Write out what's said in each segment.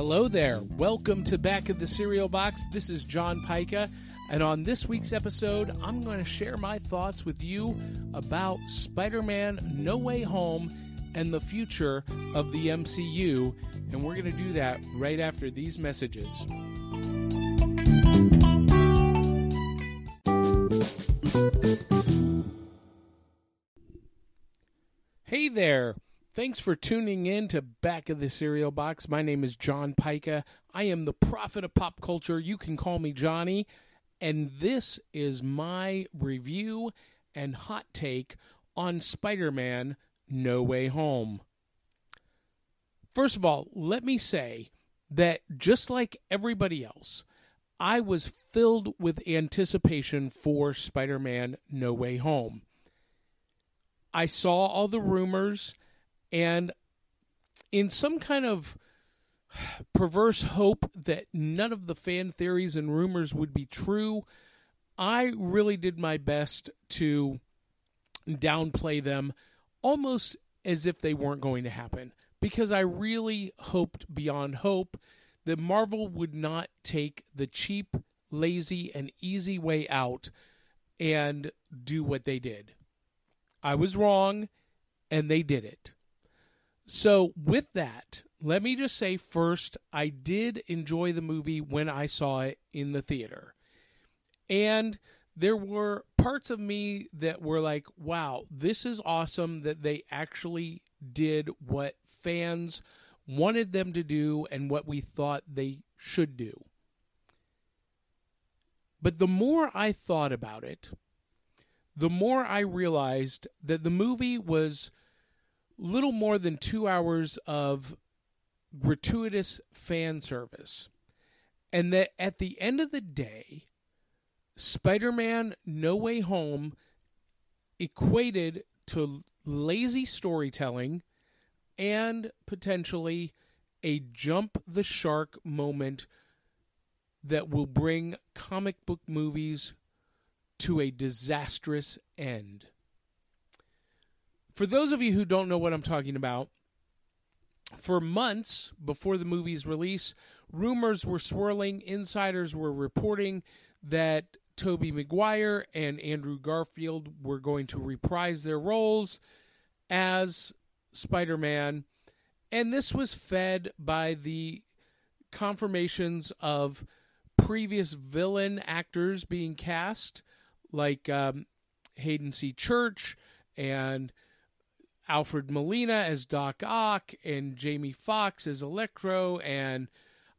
Hello there. Welcome to Back of the Cereal Box. This is John Pyka, and on this week's episode, I'm going to share my thoughts with you about Spider Man No Way Home and the future of the MCU, and we're going to do that right after these messages. Hey there. Thanks for tuning in to Back of the Cereal Box. My name is John Pyka. I am the prophet of pop culture. You can call me Johnny. And this is my review and hot take on Spider Man No Way Home. First of all, let me say that just like everybody else, I was filled with anticipation for Spider Man No Way Home. I saw all the rumors and in some kind of perverse hope that none of the fan theories and rumors would be true, I really did my best to downplay them almost as if they weren't going to happen because I really hoped beyond hope that Marvel would not take the cheap, lazy, and easy way out and do what they did. I was wrong, and they did it. So, with that, let me just say first, I did enjoy the movie when I saw it in the theater. And there were parts of me that were like, wow, this is awesome that they actually did what fans wanted them to do and what we thought they should do. But the more I thought about it, the more I realized that the movie was little more than two hours of gratuitous fan service. And that at the end of the day, Spider Man No Way Home equated to lazy storytelling and potentially a jump the shark moment that will bring comic book movies to a disastrous end. For those of you who don't know what I'm talking about, for months before the movie's release, rumors were swirling, insiders were reporting that Tobey Maguire and Andrew Garfield were going to reprise their roles as Spider-Man, and this was fed by the confirmations of previous villain actors being cast, like um, Haden C. Church and Alfred Molina as Doc Ock and Jamie Foxx as Electro and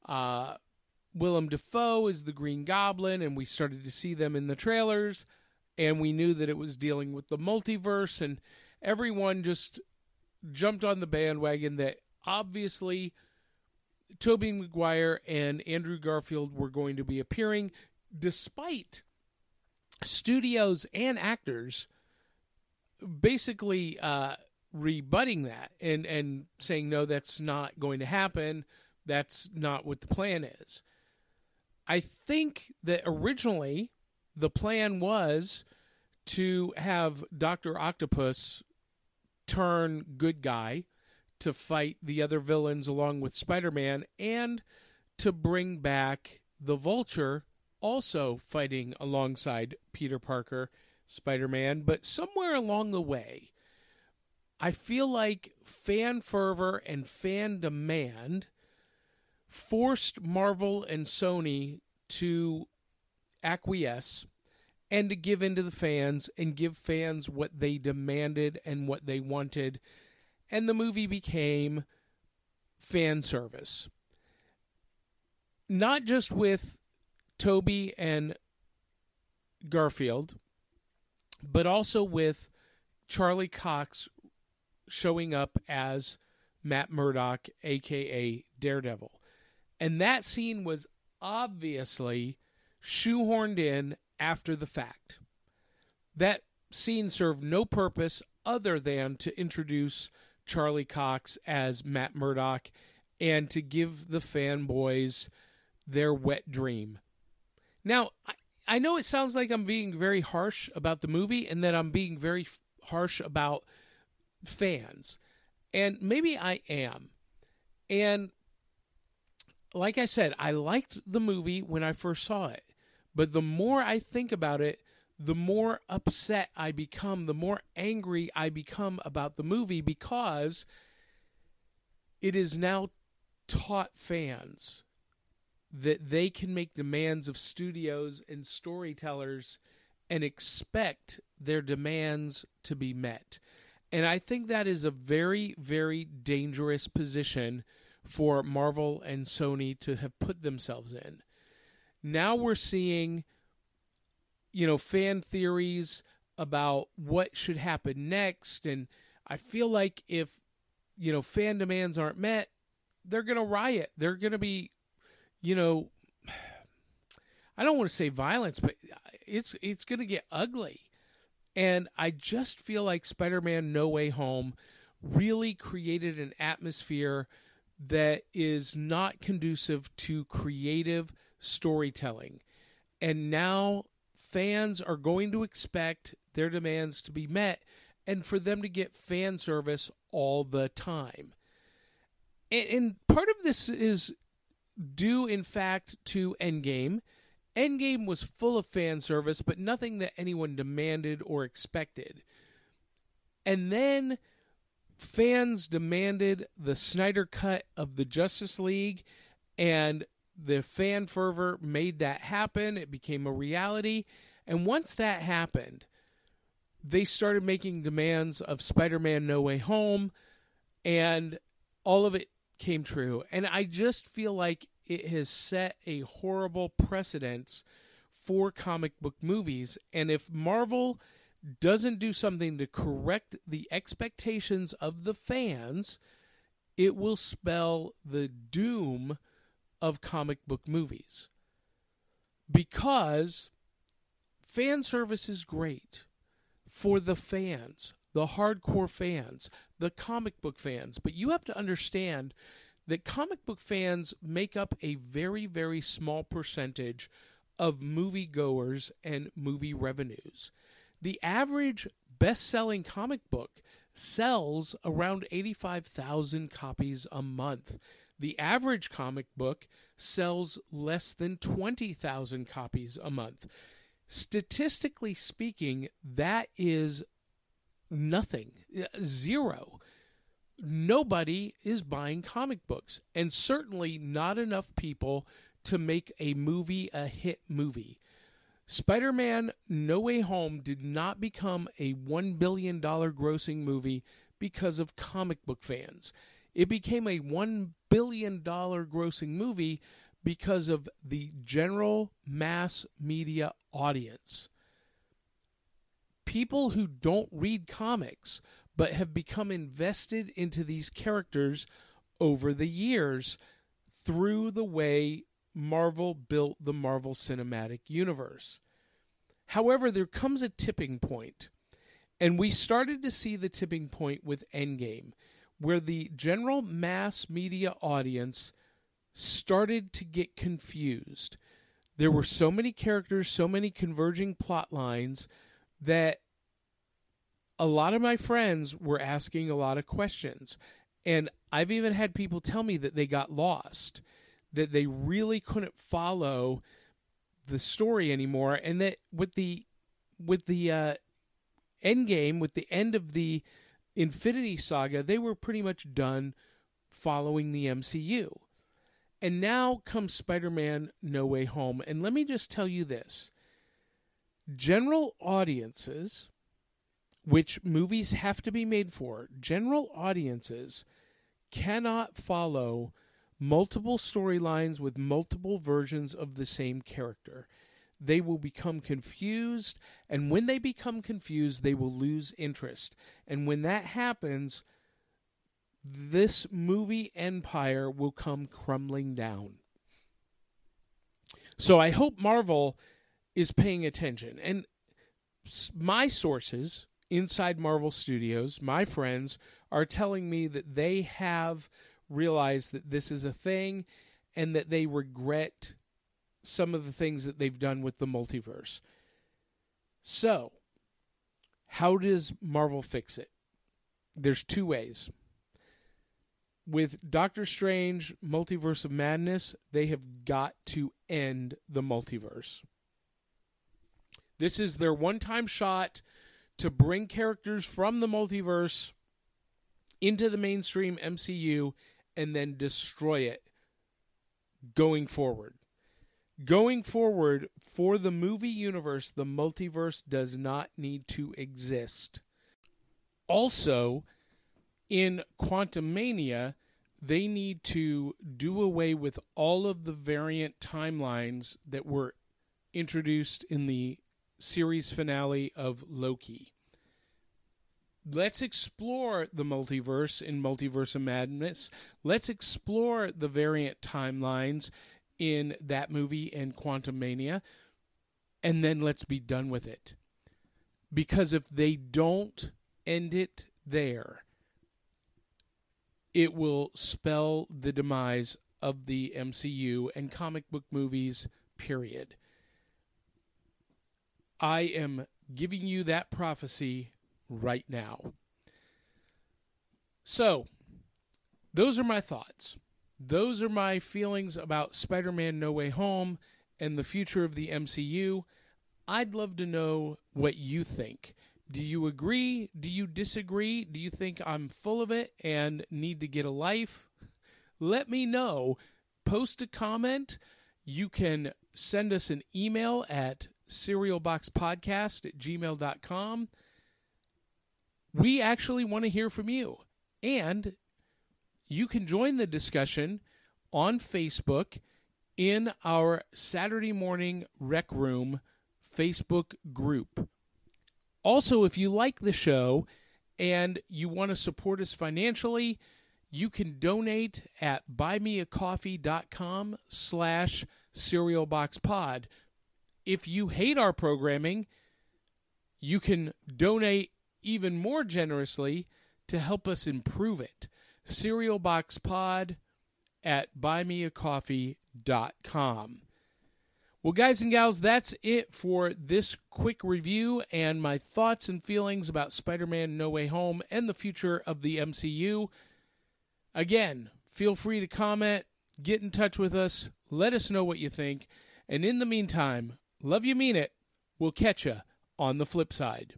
uh, Willem Dafoe as the Green Goblin, and we started to see them in the trailers, and we knew that it was dealing with the multiverse, and everyone just jumped on the bandwagon that obviously Tobey Maguire and Andrew Garfield were going to be appearing, despite studios and actors basically uh, rebutting that and and saying no that's not going to happen. That's not what the plan is. I think that originally the plan was to have dr octopus turn good guy to fight the other villains along with spider-man and to bring back the vulture also fighting alongside peter parker spider-man but somewhere along the way I feel like fan fervor and fan demand forced Marvel and Sony to acquiesce and to give in to the fans and give fans what they demanded and what they wanted. And the movie became fan service. Not just with Tobey and Garfield, but also with Charlie Cox showing up as Matt Murdock, aka Daredevil. And that scene was obviously shoehorned in after the fact. That scene served no purpose other than to introduce Charlie Cox as Matt Murdock and to give the fanboys their wet dream. Now, I, I know it sounds like I'm being very harsh about the movie and that I'm being very f- harsh about fans. And maybe I am. And like I said, I liked the movie when I first saw it. But the more I think about it, the more upset I become, the more angry I become about the movie because it is now taught fans that they can make demands of studios and storytellers and expect their demands to be met. And I think that is a very, very dangerous position for Marvel and Sony to have put themselves in. Now we're seeing, you know, fan theories about what should happen next. And I feel like if, you know, fan demands aren't met, they're going to riot. They're going to be, you know, I don't want to say violence, but it's it's going to get ugly. And I just feel like Spider-Man No Way Home really created an atmosphere that is not conducive to creative storytelling. And now fans are going to expect their demands to be met and for them to get fan service all the time. And, and part of this is due, in fact, to Endgame. Endgame was full of fan service, but nothing that anyone demanded or expected. And then fans demanded the Snyder cut of the Justice League, and the fan fervor made that happen. It became a reality. And once that happened, they started making demands of Spider Man No Way Home, and all of it came true. And I just feel like it has set a horrible precedence for comic book movies. And if Marvel doesn't do something to correct the expectations of the fans, it will spell the doom of comic book movies. Because fan service is great for the fans, the hardcore fans, the comic book fans, but you have to understand that comic book fans make up a very, very small percentage of moviegoers and movie revenues. The average best selling comic book sells around 85,000 copies a month. The average comic book sells less than 20,000 copies a month. Statistically speaking, that is nothing, uh, zero nobody is buying comic books, and certainly not enough people to make a movie a hit movie. Spider Man No Way Home did not become a $1 billion grossing movie because of comic book fans. It became a $1 billion grossing movie because of the general mass media audience. People who don't read comics but have become invested into these characters over the years through the way Marvel built the Marvel Cinematic Universe. However, there comes a tipping point, and we started to see the tipping point with Endgame, where the general mass media audience started to get confused. There were so many characters, so many converging plot lines that a lot of my friends were asking a lot of questions. And I've even had people tell me that they got lost, that they really couldn't follow the story anymore, and that with the with the uh, end game, with the end of the Infinity Saga, they were pretty much done following the MCU. And now comes Spider Man No Way Home. And let me just tell you this general audiences which movies have to be made for, general audiences cannot follow multiple storylines with multiple versions of the same character. They will become confused, and when they become confused, they will lose interest. And when that happens, this movie empire will come crumbling down. So I hope Marvel is paying attention. And my sources inside Marvel Studios, my friends are telling me that they have realized that this is a thing and that they regret some of the things that they've done with the multiverse. So, how does Marvel fix it? There's two ways. with Doctor Strange Multiverse of Madness, they have got to end the multiverse. This is their one time shot to bring characters from the multiverse into the mainstream MCU and then destroy it going forward. Going forward, for the movie universe, the multiverse does not need to exist. Also, in Quantumania, they need to do away with all of the variant timelines that were introduced in the series finale of Loki. Let's explore the multiverse in Multiverse of Madness. Let's explore the variant timelines in that movie and Quantumania. And then let's be done with it. Because if they don't end it there, it will spell the demise of the MCU and comic book movies, period. I am giving you that prophecy right now. So, those are my thoughts. Those are my feelings about Spider Man No Way Home and the future of the MCU. I'd love to know what you think. Do you agree? Do you disagree? Do you think I'm full of it and need to get a life? Let me know. Post a comment. You can send us an email at cerealboxpodcast at gmail.com. We actually want to hear from you. And you can join the discussion on Facebook in our Saturday morning rec room Facebook group. Also, if you like the show and you want to support us financially, you can donate at buymeacoffee.com slash cerealboxpod. If you hate our programming, you can donate even more generously to help us improve it. Cerealboxpod at buymeacoffee.com. Well, guys and gals, that's it for this quick review and my thoughts and feelings about Spider Man No Way Home and the future of the MCU. Again, feel free to comment, get in touch with us, let us know what you think. And in the meantime, love you, mean it. We'll catch you on the flip side.